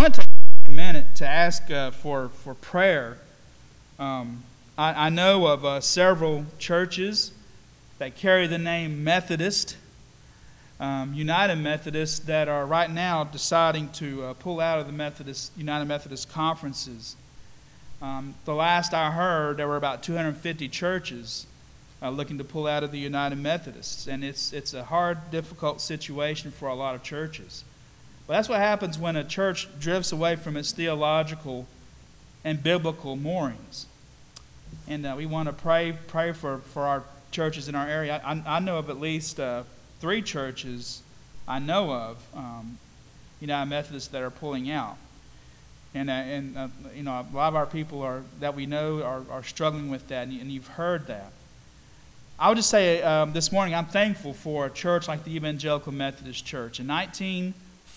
I want to take a minute to ask uh, for, for prayer. Um, I, I know of uh, several churches that carry the name Methodist, um, United Methodist, that are right now deciding to uh, pull out of the Methodist United Methodist conferences. Um, the last I heard, there were about 250 churches uh, looking to pull out of the United Methodists, and it's it's a hard, difficult situation for a lot of churches. But that's what happens when a church drifts away from its theological and biblical moorings. And uh, we want to pray pray for, for our churches in our area. I, I know of at least uh, three churches I know of, um, United Methodists, that are pulling out. And, uh, and uh, you know, a lot of our people are, that we know are, are struggling with that, and, you, and you've heard that. I would just say um, this morning I'm thankful for a church like the Evangelical Methodist Church. In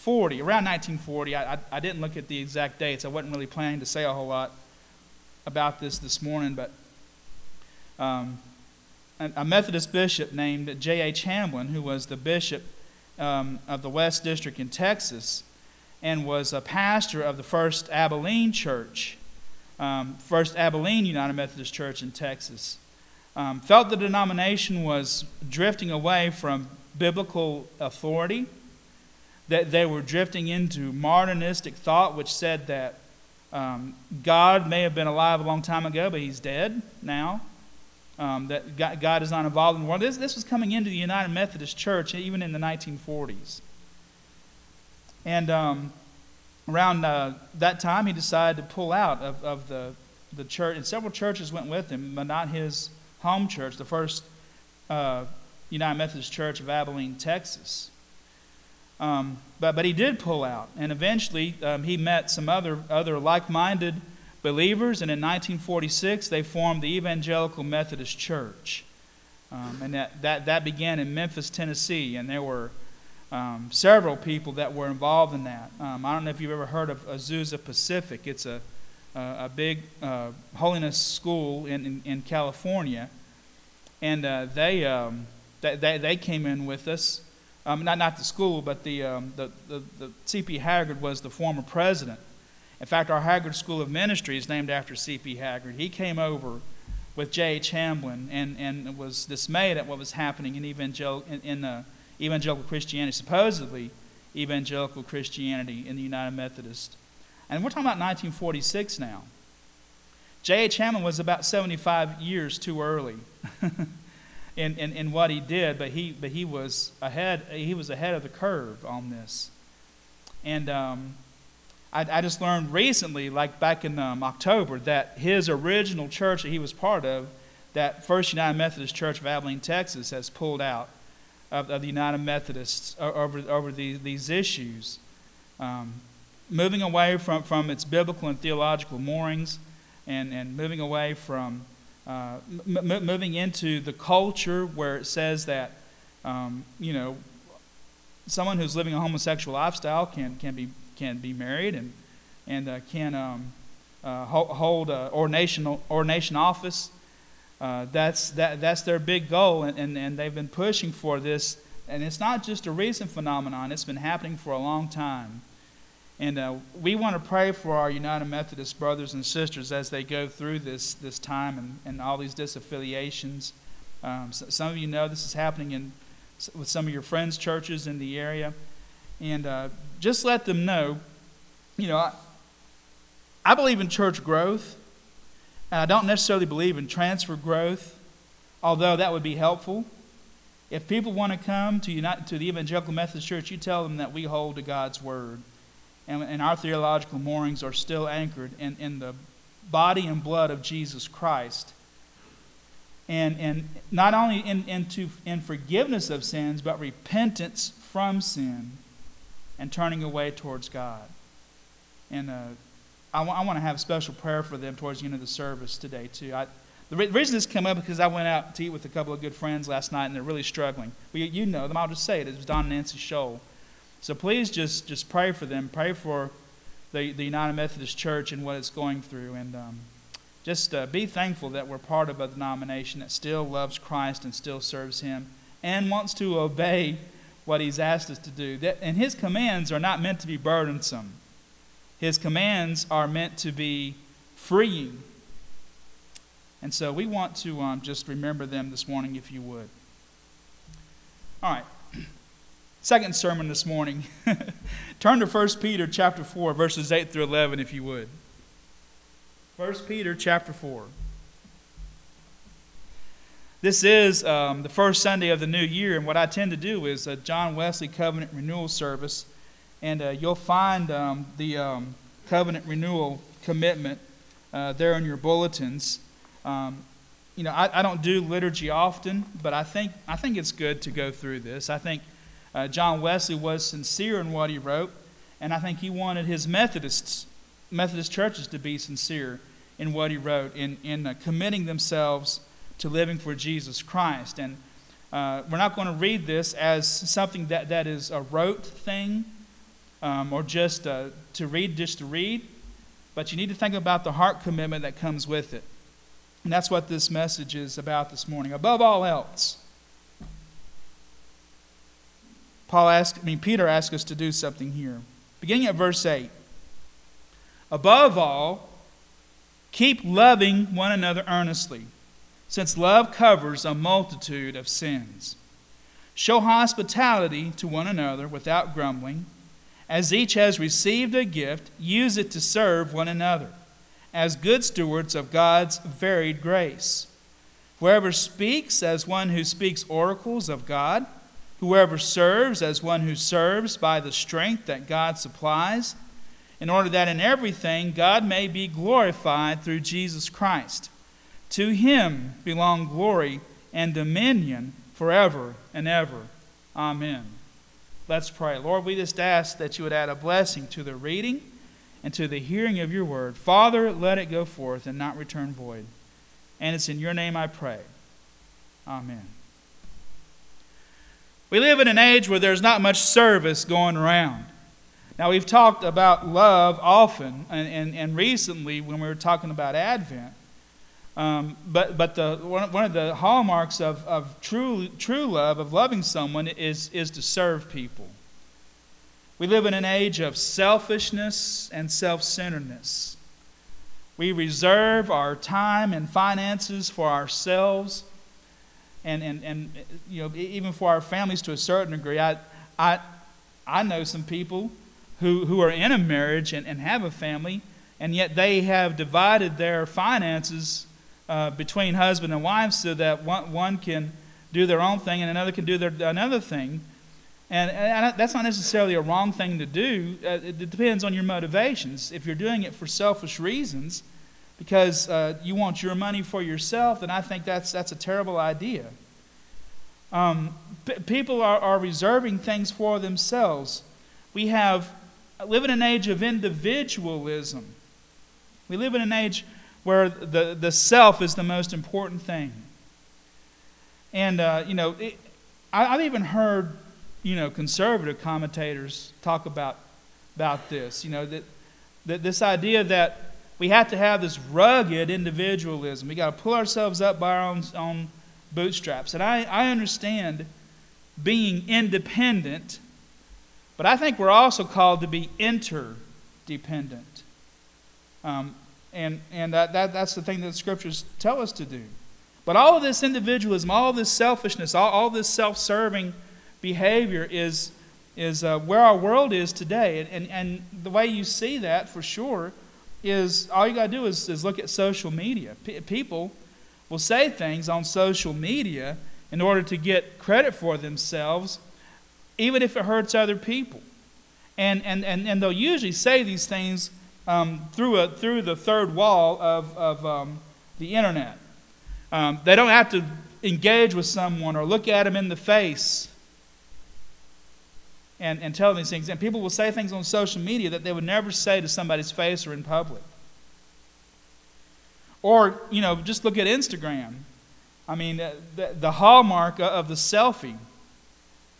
1940, around 1940, I, I, I didn't look at the exact dates. I wasn't really planning to say a whole lot about this this morning, but um, a, a, Methodist bishop named J.H. Hamblin, who was the bishop um, of the West District in Texas and was a pastor of the First Abilene Church, um, First Abilene United Methodist Church in Texas um, felt the denomination was drifting away from biblical authority, that they were drifting into modernistic thought, which said that um, God may have been alive a long time ago, but he's dead now. Um, that God, God, is not involved in the world. This, this was coming into the United Methodist Church even in the 1940s. And um, around uh, that time, he decided to pull out of, of the, the church, and several churches went with him, but not his home church, the first uh, United Methodist Church of Abilene, Texas. Um, but, but he did pull out, and eventually um, he met some other, other like minded believers, and in 1946 they formed the Evangelical Methodist Church. Um, and that, that, that began in Memphis, Tennessee, and there were um, several people that were involved in that. Um, I don't know if you've ever heard of Azusa Pacific. It's a, a big uh, holiness school in, in, in California, and uh, they, um, they, they, they came in with us. Um, not, not the school, but the, um, the, the, the C.P. Haggard was the former president. In fact, our Haggard School of Ministry is named after C.P. Haggard. He came over with J.H. Hamblin and, and was dismayed at what was happening in, evangel- in, in uh, evangelical Christianity, supposedly evangelical Christianity in the United Methodist. And we're talking about 1946 now. J.H. Hamblin was about 75 years too early in, in, in what he did, but he, but he, was ahead, he was ahead of the curve on this. And um, I, I, just learned recently, like back in um, October, that his original church that he was part of, that First United Methodist Church of Abilene, Texas, has pulled out of, of the United Methodists over, over the, these issues. Um, moving away from, from its biblical and theological moorings and, and moving away from uh, m- moving into the culture where it says that, um, you know, someone who's living a homosexual lifestyle can, can, be, can be married and, and uh, can um, uh, hold ordination, ordination office. Uh, that's, that, that's their big goal, and, and, and they've been pushing for this. And it's not just a recent phenomenon, it's been happening for a long time. And uh, we want to pray for our United Methodist brothers and sisters as they go through this, this time and, and all these disaffiliations. Um, so some of you know this is happening in, with some of your friends' churches in the area. And uh, just let them know, you know, I, I believe in church growth, and I don't necessarily believe in transfer growth, although that would be helpful. If people want to come to, United, to the Evangelical Methodist Church, you tell them that we hold to God's Word and, and our theological moorings are still anchored in, in the body and blood of Jesus Christ. And, and not only in, into, in forgiveness of sins, but repentance from sin and turning away towards God. And uh, I, w- I want to have a special prayer for them towards the end of the service today, too. I, the, re- the reason this came up because I went out to eat with a couple of good friends last night, and they're really struggling. Well, you, you know them. I'll just say it. It was Don and Nancy Scholl. So please just, just pray for them. Pray for the, the United Methodist Church and what it's going through. And um, just uh, be thankful that we're part of a denomination that still loves Christ and still serves Him and wants to obey what He's asked us to do. That, and His commands are not meant to be burdensome. His commands are meant to be freeing. And so we want to um, just remember them this morning, if you would. All right. Second sermon this morning. Turn to 1 Peter chapter 4, verses 8 through 11, if you would. 1 Peter chapter 4. This is um, the first Sunday of the new year, and what I tend to do is a John Wesley Covenant Renewal Service, and uh, you'll find um, the um, Covenant Renewal commitment uh, there in your bulletins. Um, you know, I, I, don't do liturgy often, but I think I think it's good to go through this. I think uh, John Wesley was sincere in what he wrote, and I think he wanted his Methodists, Methodist churches to be sincere in what he wrote, in in uh, committing themselves to living for Jesus Christ. And uh, we're not going to read this as something that, that is a rote thing um, or just uh, to read just to read, but you need to think about the heart commitment that comes with it. And that's what this message is about this morning. Above all else, Paul asked, I mean, Peter asked us to do something here. Beginning at verse 8. Above all, keep loving one another earnestly since love covers a multitude of sins. Show hospitality to one another without grumbling. As each has received a gift, use it to serve one another, as good stewards of God's varied grace. Whoever speaks as one who speaks oracles of God, whoever serves as one who serves by the strength that God supplies, in order that in everything God may be glorified through Jesus Christ. To him belong glory and dominion forever and ever. Amen. Let's pray. Lord, we just ask that you would add a blessing to the reading and to the hearing of your word. Father, let it go forth and not return void. And it's in your name I pray. Amen. We live in an age where there's not much service going around. Now, we've talked about love often, and, and, and recently when we were talking about Advent. Um, but but the, one, one of the hallmarks of, of true, true love, of loving someone, is, is to serve people. We live in an age of selfishness and self centeredness. We reserve our time and finances for ourselves and, and, and you know, even for our families to a certain degree. I, I, I know some people who, who are in a marriage and, and have a family, and yet they have divided their finances uh, between husband and wife so that one, one can do their own thing and another can do their, another thing. And, and that's not necessarily a wrong thing to do. Uh, it depends on your motivations. If you're doing it for selfish reasons, because uh, you want your money for yourself, then I think that's, that's a terrible idea. Um, p- people are, are reserving things for themselves. We have live in an age of individualism. We live in an age where the, the self is the most important thing. And, uh, you know, it, I, have even heard, you know, conservative commentators talk about, about this, you know, that, that this idea that we have to have this rugged individualism. We got to pull ourselves up by our own, own bootstraps. And I, I understand being independent, but I think we're also called to be interdependent. Um, and, and that, that, that's the thing that the scriptures tell us to do. But all of this individualism, all this selfishness, all, all this self serving behavior is, is uh, where our world is today. And, and, and the way you see that for sure is all you got to do is, is look at social media. P- people will say things on social media in order to get credit for themselves, even if it hurts other people. And, and, and, and they'll usually say these things um, through, a, through the third wall of, of um, the internet. Um, they don't have to engage with someone or look at them in the face and, and tell them these things. And people will say things on social media that they would never say to somebody's face or in public. Or, you know, just look at Instagram. I mean, the, the hallmark of the selfie.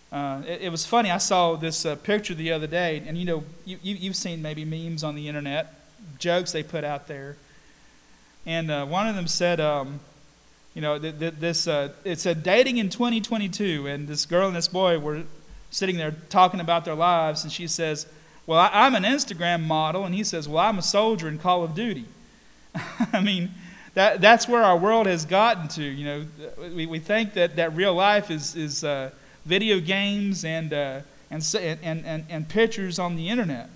Uh, it, it, was funny. I saw this uh, picture the other day, and you know, you, you, have seen maybe memes on the internet, jokes they put out there. And uh, one of them said, um, you know, th- th- this, uh, it said dating in 2022, and this girl and this boy were sitting there talking about their lives, and she says, well, I, am an Instagram model, and he says, well, I'm a soldier in Call of Duty. I mean, that, that's where our world has gotten to. You know, we, we think that, that real life is, is uh, video games and, uh, and, and, and, and pictures on the internet.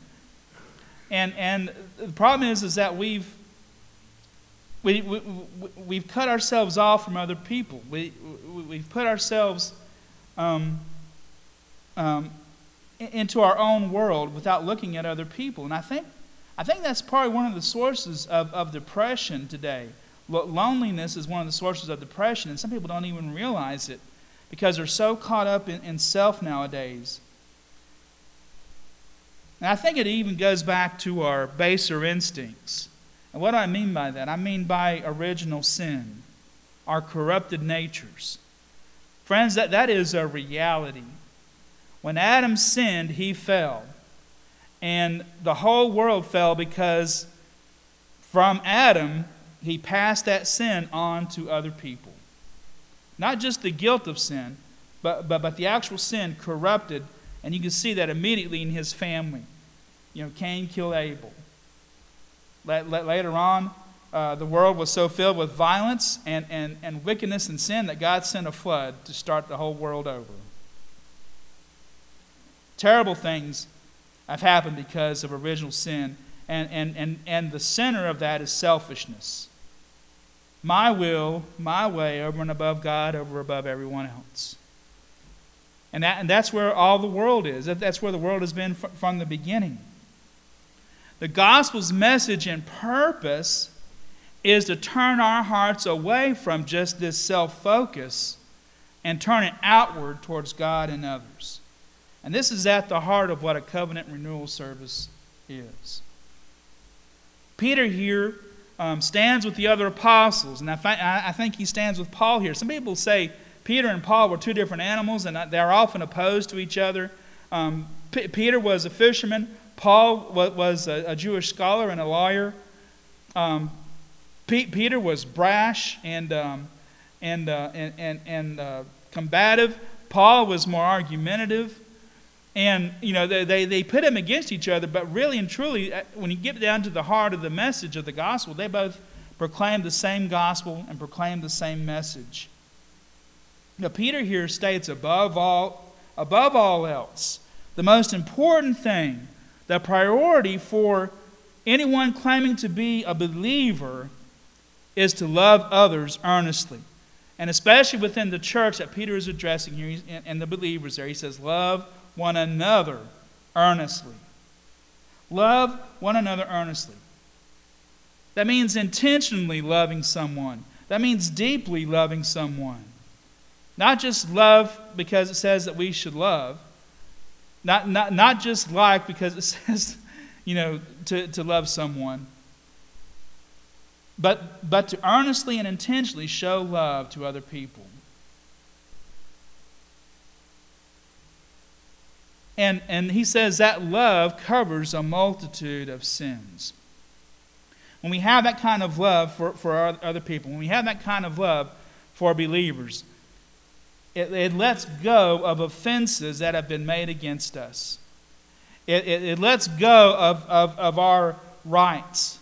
And, and the problem is, is that we've, we, we, we've cut ourselves off from other people. We, we've put ourselves um, um, into our own world without looking at other people. And I think, I think that's probably one of the sources of, of depression today. Loneliness is one of the sources of depression, and some people don't even realize it because they're so caught up in, in self nowadays. And I think it even goes back to our baser instincts. And what do I mean by that? I mean by original sin, our corrupted natures. Friends, that, that is a reality. When Adam sinned, he fell. And the whole world fell because from Adam, he passed that sin on to other people. Not just the guilt of sin, but, but, but the actual sin corrupted, and you can see that immediately in his family. You know, Cain killed Abel. Later on, uh, the world was so filled with violence and, and, and wickedness and sin that God sent a flood to start the whole world over. Terrible things have happened because of original sin, and, and, and, and the center of that is selfishness. My will, my way, over and above God, over above everyone else. And, that, and that's where all the world is. That's where the world has been from the beginning. The gospel's message and purpose is to turn our hearts away from just this self focus and turn it outward towards God and others. And this is at the heart of what a covenant renewal service is. Peter here um, stands with the other apostles, and I, I think he stands with Paul here. Some people say Peter and Paul were two different animals, and they're often opposed to each other. Um, P- Peter was a fisherman, Paul was a, a Jewish scholar and a lawyer. Um, P- Peter was brash and, um, and, uh, and, and, and uh, combative. Paul was more argumentative. And, you know, they, they, they put them against each other, but really and truly, uh, when you get down to the heart of the message of the gospel, they both proclaim the same gospel and proclaim the same message. Now, Peter here states above all, above all else, the most important thing, the priority for anyone claiming to be a believer is to love others earnestly. And especially within the church that Peter is addressing here and the believers there, he says, Love one another earnestly. Love one another earnestly. That means intentionally loving someone, that means deeply loving someone. Not just love because it says that we should love, not, not, not just like because it says, you know, to, to love someone but, but to earnestly and intentionally show love to other people. And, and he says that love covers a multitude of sins. When we have that kind of love for, for other people, when we have that kind of love for believers, it, it lets go of offenses that have been made against us. It, it, it lets go of, of, of our rights.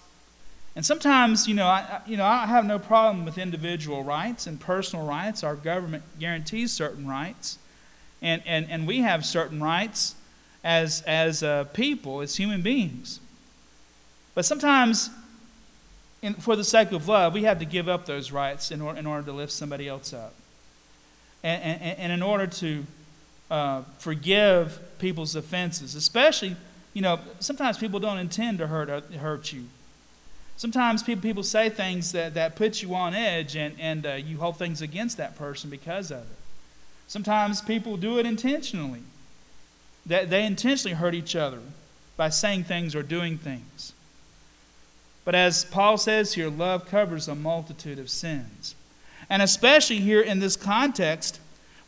And sometimes, you know, I, you know, I have no problem with individual rights and personal rights. Our government guarantees certain rights. And, and, and we have certain rights as, as uh, people, as human beings. But sometimes, in, for the sake of love, we have to give up those rights in, or, in order to lift somebody else up. And, and, and in order to uh, forgive people's offenses, especially, you know, sometimes people don't intend to hurt, hurt you. Sometimes people, people say things that, that put you on edge and, and uh, you hold things against that person because of it. Sometimes people do it intentionally. That they intentionally hurt each other by saying things or doing things. But as Paul says here, love covers a multitude of sins. And especially here in this context,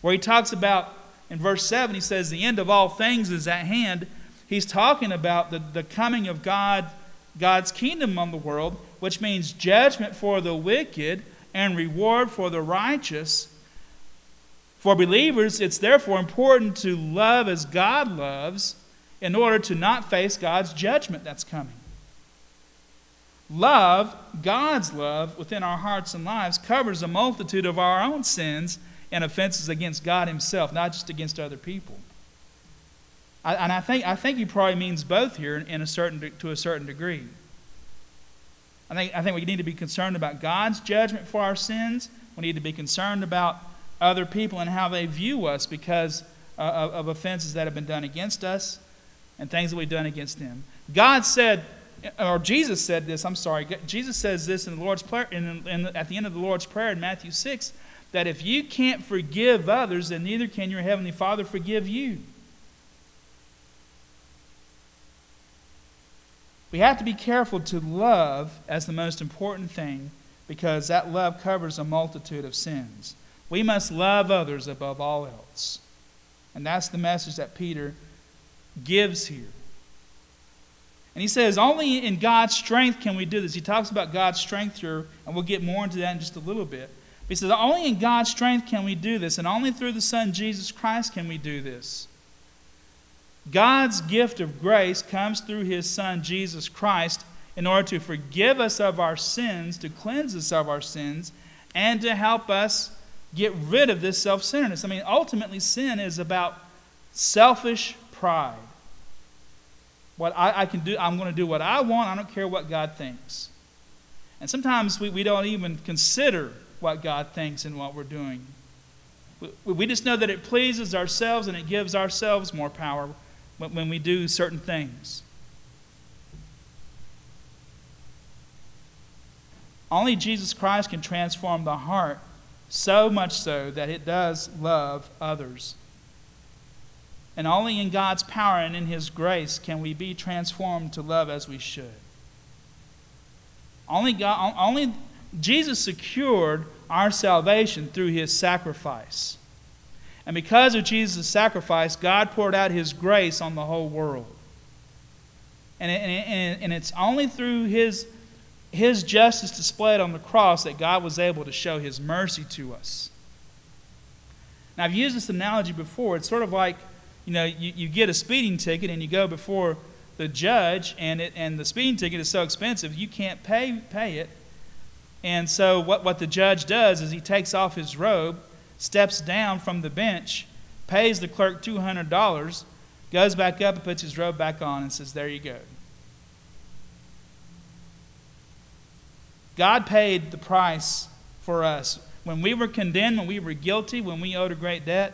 where he talks about, in verse 7, he says, The end of all things is at hand. He's talking about the, the coming of God God's kingdom on the world, which means judgment for the wicked and reward for the righteous. For believers, it's therefore important to love as God loves in order to not face God's judgment that's coming. Love, God's love within our hearts and lives, covers a multitude of our own sins and offenses against God Himself, not just against other people. I, and I think, I think He probably means both here in a certain, to a certain degree. I think, I think we need to be concerned about God's judgment for our sins. We need to be concerned about other people and how they view us because uh, of, of offenses that have been done against us and things that we've done against them. God said, or Jesus said this, I'm sorry, Jesus says this in the Lord's prayer, in, in, at the end of the Lord's Prayer in Matthew 6, that if you can't forgive others, then neither can your Heavenly Father forgive you. We have to be careful to love as the most important thing because that love covers a multitude of sins. We must love others above all else. And that's the message that Peter gives here. And he says, only in God's strength can we do this. He talks about God's strength here, and we'll get more into that in just a little bit. But he says, only in God's strength can we do this, and only through the Son, Jesus Christ, can we do this. God's gift of grace comes through his Son, Jesus Christ, in order to forgive us of our sins, to cleanse us of our sins, and to help us get rid of this self centeredness. I mean, ultimately, sin is about selfish pride. What I, I can do, I'm going to do what I want, I don't care what God thinks. And sometimes we, we don't even consider what God thinks and what we're doing. We, we just know that it pleases ourselves and it gives ourselves more power when, when we do certain things. Only Jesus Christ can transform the heart so much so that it does love others. And only in God's power and in His grace can we be transformed to love as we should. Only, God, only Jesus secured our salvation through His sacrifice. And because of Jesus' sacrifice, God poured out His grace on the whole world. And, and, and it's only through His his justice displayed on the cross that God was able to show his mercy to us. Now, I've used this analogy before. It's sort of like, you know, you, you get a speeding ticket and you go before the judge, and, it, and the speeding ticket is so expensive, you can't pay, pay it. And so, what, what the judge does is he takes off his robe, steps down from the bench, pays the clerk $200, goes back up and puts his robe back on and says, There you go. God paid the price for us. When we were condemned, when we were guilty, when we owed a great debt,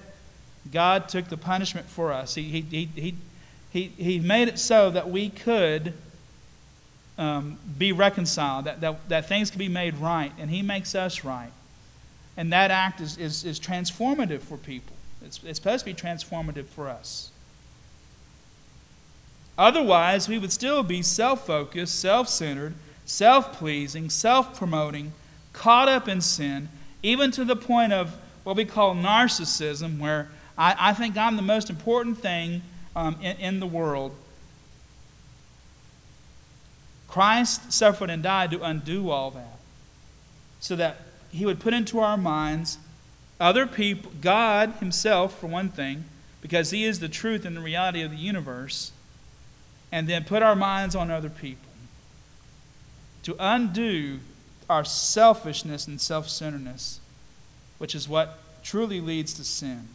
God took the punishment for us. He, he, he, he, he, made it so that we could um, be reconciled, that, that, that things could be made right, and He makes us right. And that act is, is, is transformative for people. It's, it's supposed to be transformative for us. Otherwise, we would still be self focused, self centered, self pleasing, self promoting, caught up in sin, even to the point of what we call narcissism, where I, I think I'm the most important thing um, in, in the world. Christ suffered and died to undo all that, so that he would put into our minds other people, God Himself, for one thing, because He is the truth and the reality of the universe, and then put our minds on other people to undo our selfishness and self centeredness, which is what truly leads to sin.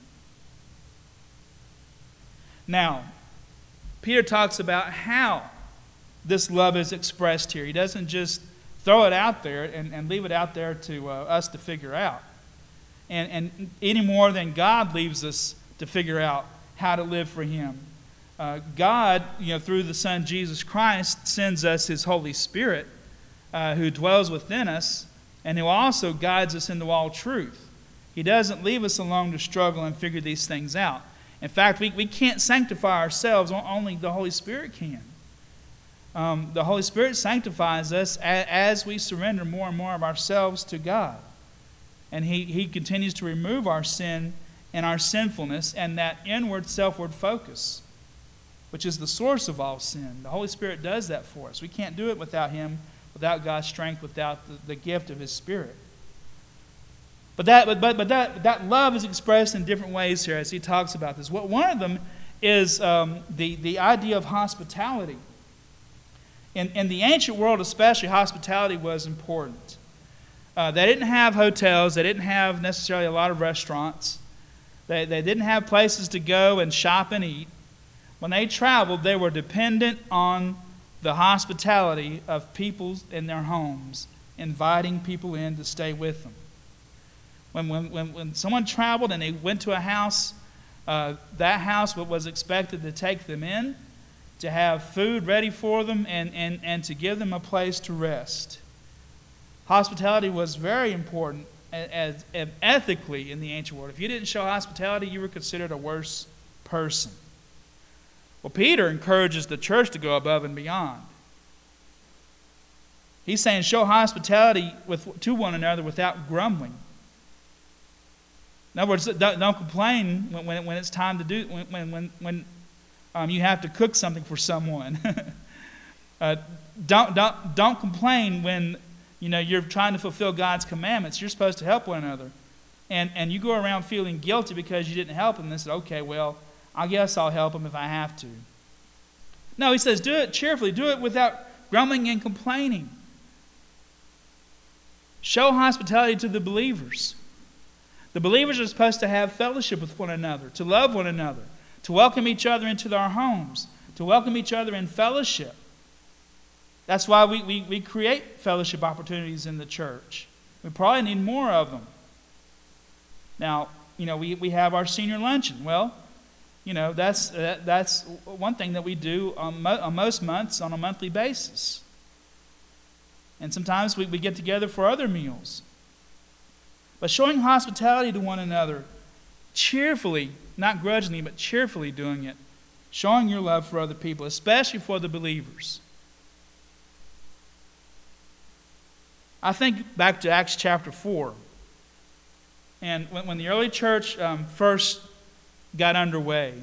Now, Peter talks about how this love is expressed here. He doesn't just throw it out there and, and leave it out there to uh, us to figure out. And, and any more than God leaves us to figure out how to live for Him. Uh, God, you know, through the Son Jesus Christ, sends us His Holy Spirit uh, who dwells within us and who also guides us into all truth. He doesn't leave us alone to struggle and figure these things out. In fact, we, we can't sanctify ourselves, only the Holy Spirit can. Um, the Holy Spirit sanctifies us as, as we surrender more and more of ourselves to God. And he, he continues to remove our sin and our sinfulness and that inward, selfward focus, which is the source of all sin. The Holy Spirit does that for us. We can't do it without Him without God's strength, without the, the gift of His Spirit. But that, but, but, but that, that love is expressed in different ways here as he talks about this. What, one of them is um, the, the idea of hospitality. In, in the ancient world, especially, hospitality was important. Uh, they didn't have hotels, they didn't have necessarily a lot of restaurants, they, they didn't have places to go and shop and eat. When they traveled, they were dependent on the hospitality of people in their homes, inviting people in to stay with them. When, when, when, when someone traveled and they went to a house, uh, that house was expected to take them in, to have food ready for them, and, and, and to give them a place to rest. Hospitality was very important as, as, ethically in the ancient world. If you didn't show hospitality, you were considered a worse person. Well, Peter encourages the church to go above and beyond. He's saying, show hospitality with, to one another without grumbling. In other words, don't, don't complain when, when, when, it's time to do when, when, when um, you have to cook something for someone. uh, don't, don't, don't complain when you know you're trying to fulfill God's commandments. You're supposed to help one another. And, and you go around feeling guilty because you didn't help them. And say, okay, well, I guess I'll help them if I have to. No, he says, do it cheerfully. Do it without grumbling and complaining. Show hospitality to the believers. The believers are supposed to have fellowship with one another, to love one another, to welcome each other into their homes, to welcome each other in fellowship. That's why we, we, we create fellowship opportunities in the church. We probably need more of them. Now, you know, we, we have our senior luncheon. Well, you know, that's, uh, that's one thing that we do on, mo- on most months on a monthly basis. And sometimes we, we get together for other meals. But showing hospitality to one another, cheerfully, not grudgingly, but cheerfully doing it, showing your love for other people, especially for the believers. I think back to Acts chapter 4. And when, when the early church um, first got underway,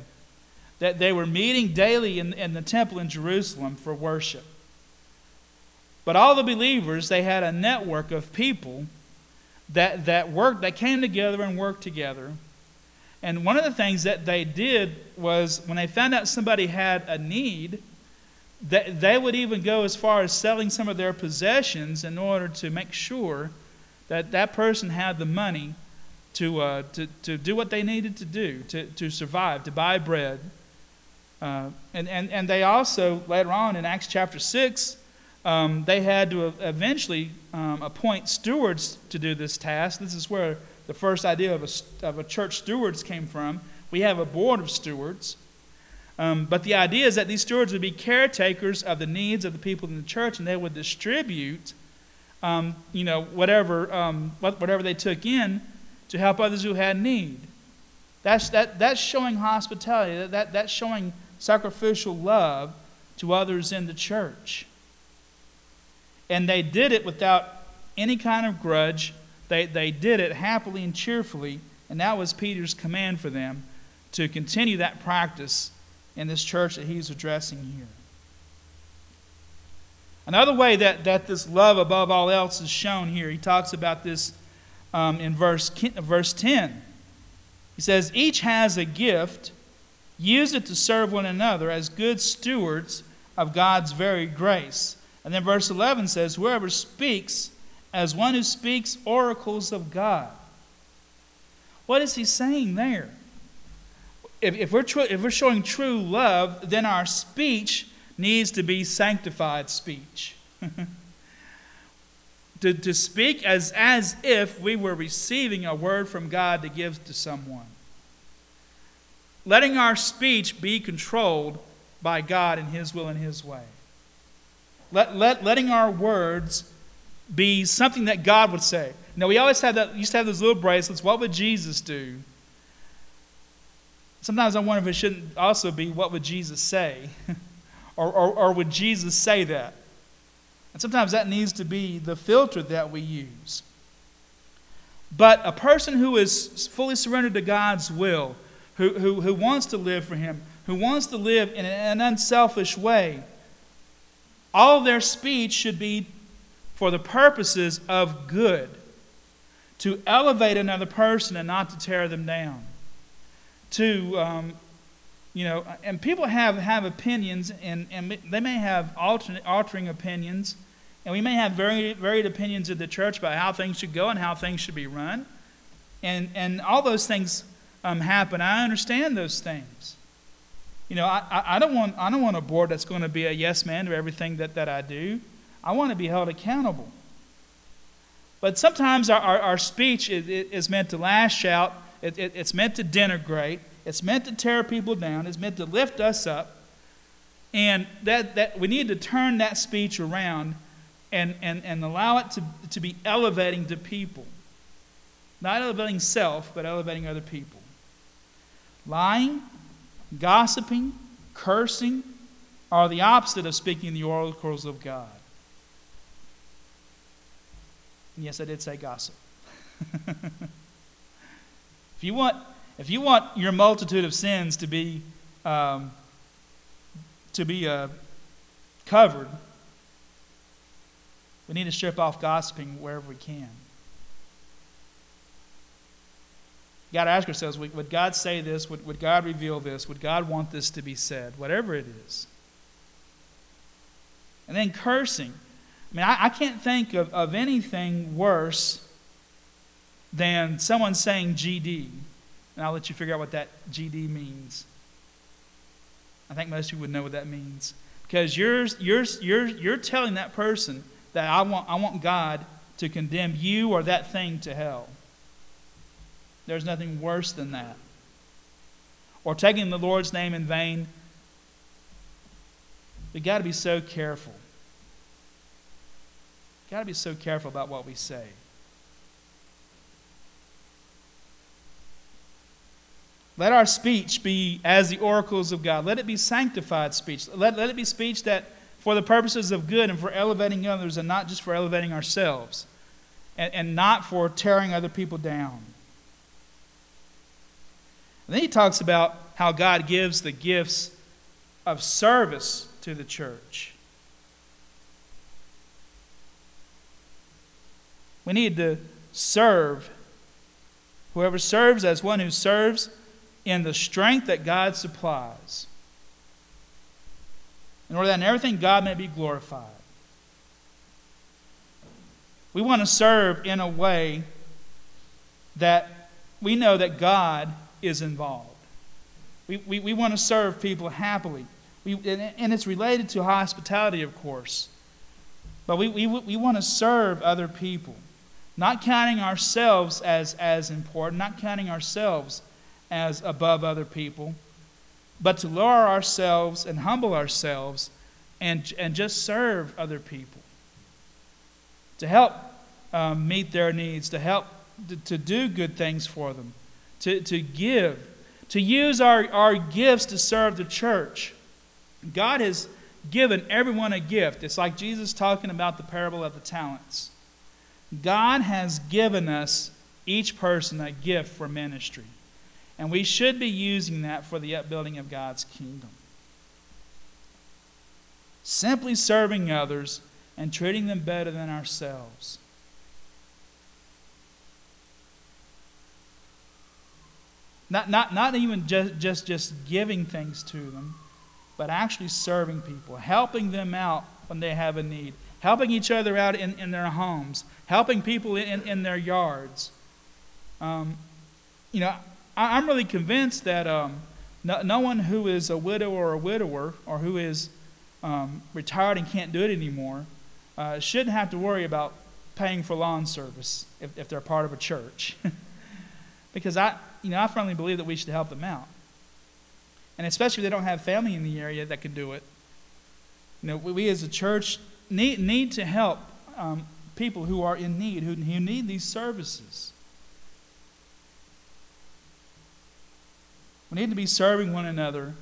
that they were meeting daily in, in the temple in Jerusalem for worship. But all the believers, they had a network of people that, that worked, that came together and worked together. And one of the things that they did was when they found out somebody had a need, that they would even go as far as selling some of their possessions in order to make sure that that person had the money to, uh, to, to do what they needed to do to, to survive, to buy bread. Uh, and, and, and they also, later on in Acts chapter 6, um, they had to eventually um, appoint stewards to do this task. This is where the first idea of a, of a church stewards came from. We have a board of stewards. Um, but the idea is that these stewards would be caretakers of the needs of the people in the church, and they would distribute, um, you know, whatever, um, whatever they took in to help others who had need. That's, that, that's showing hospitality. That, that, that's showing sacrificial love to others in the church. And they did it without any kind of grudge. They, they did it happily and cheerfully. And that was Peter's command for them to continue that practice in this church that he's addressing here. Another way that, that this love above all else is shown here, he talks about this um, in verse, verse 10. He says, Each has a gift, use it to serve one another as good stewards of God's very grace. And then verse 11 says, Whoever speaks as one who speaks oracles of God. What is he saying there? If, if, we're, tr- if we're showing true love, then our speech needs to be sanctified speech. to, to speak as, as if we were receiving a word from God to give to someone. Letting our speech be controlled by God in His will and His way. Let, let, letting our words be something that God would say. Now, we always had that, used to have those little bracelets. What would Jesus do? Sometimes I wonder if it shouldn't also be, what would Jesus say? or, or, or would Jesus say that? And sometimes that needs to be the filter that we use. But a person who is fully surrendered to God's will, who, who, who wants to live for Him, who wants to live in an unselfish way, all their speech should be for the purposes of good, to elevate another person and not to tear them down, to, um, you know, and people have, have opinions, and, and they may have alternate, altering opinions, and we may have very varied opinions of the church about how things should go and how things should be run. And, and all those things um, happen. I understand those things. You know, I, I, don't want, I don't want a board that's going to be a yes man to everything that, that I do. I want to be held accountable. But sometimes our, our, our speech is, is, meant to lash out, it, it, it's meant to denigrate, it's meant to tear people down, it's meant to lift us up. And that, that we need to turn that speech around and, and, and allow it to, to be elevating to people. Not elevating self, but elevating other people. Lying, gossiping, cursing are the opposite of speaking the oracles of God. yes, I did say gossip. if you want, if you want your multitude of sins to be um, to be uh, covered, we need to strip off gossiping wherever we can. got to ask ourselves would God say this? Would, would God reveal this? Would God want this to be said? Whatever it is. And then cursing. I mean, I, I can't think of, of anything worse than someone saying GD. And I'll let you figure out what that GD means. I think most of you would know what that means. Because you're, you're, you're, you're telling that person that I want, I want God to condemn you or that thing to hell. There's nothing worse than that. Or taking the Lord's name in vain. We've got to be so careful. Got to be so careful about what we say. Let our speech be as the oracles of God. Let it be sanctified speech. Let, let it be speech that for the purposes of good and for elevating others and not just for elevating ourselves and, and not for tearing other people down. And then he talks about how God gives the gifts of service to the church. We need to serve. Whoever serves as one who serves in the strength that God supplies, in order that in everything God may be glorified. We want to serve in a way that we know that God is involved. We, we, we want to serve people happily. We, and, and it's related to hospitality, of course. But we, we, we want to serve other people, not counting ourselves as, as important, not counting ourselves as above other people, but to lower ourselves and humble ourselves and, and just serve other people. To help um, meet their needs, to help to, to do good things for them to, to give, to use our, our gifts to serve the church. God has given everyone a gift. It's like Jesus talking about the parable of the talents. God has given us, each person, a gift for ministry. And we should be using that for the upbuilding of God's kingdom. Simply serving others and treating them better than ourselves. Not, not, not even just, just, just giving things to them, but actually serving people, helping them out when they have a need, helping each other out in, in their homes, helping people in, in their yards. Um, you know, I, am really convinced that um, no, no, one who is a widow or a widower or who is um, retired and can't do it anymore uh, shouldn't have to worry about paying for lawn service if, if they're part of a church. because I, you know, I firmly believe that we should help them out. And especially if they don't have family in the area that can do it. You know, we, we as a church need, need to help um, people who are in need, who, who need these services. We need to be serving one another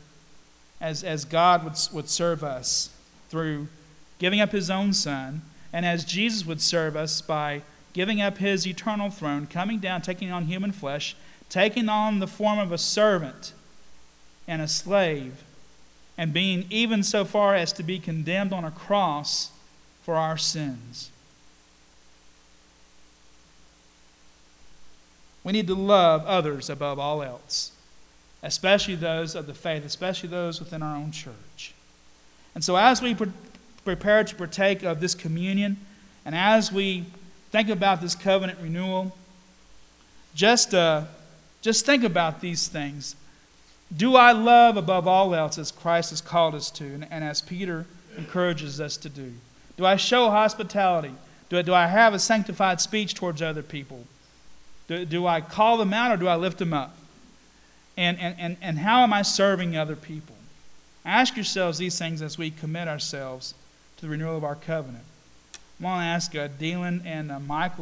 as, as God would, would serve us through giving up his own son, and as Jesus would serve us by giving up his eternal throne, coming down, taking on human flesh, taking on the form of a servant and a slave, and being even so far as to be condemned on a cross for our sins. We need to love others above all else. Especially those of the faith, especially those within our own church. And so, as we pre- prepare to partake of this communion, and as we think about this covenant renewal, just, uh, just think about these things. Do I love above all else as Christ has called us to, and, and as Peter encourages us to do? Do I show hospitality? Do I, do I have a sanctified speech towards other people? Do, do I call them out or do I lift them up? And, and, and, and how am I serving other people? Ask yourselves these things as we commit ourselves to the renewal of our covenant. I want to ask uh, Dylan and uh, Michael.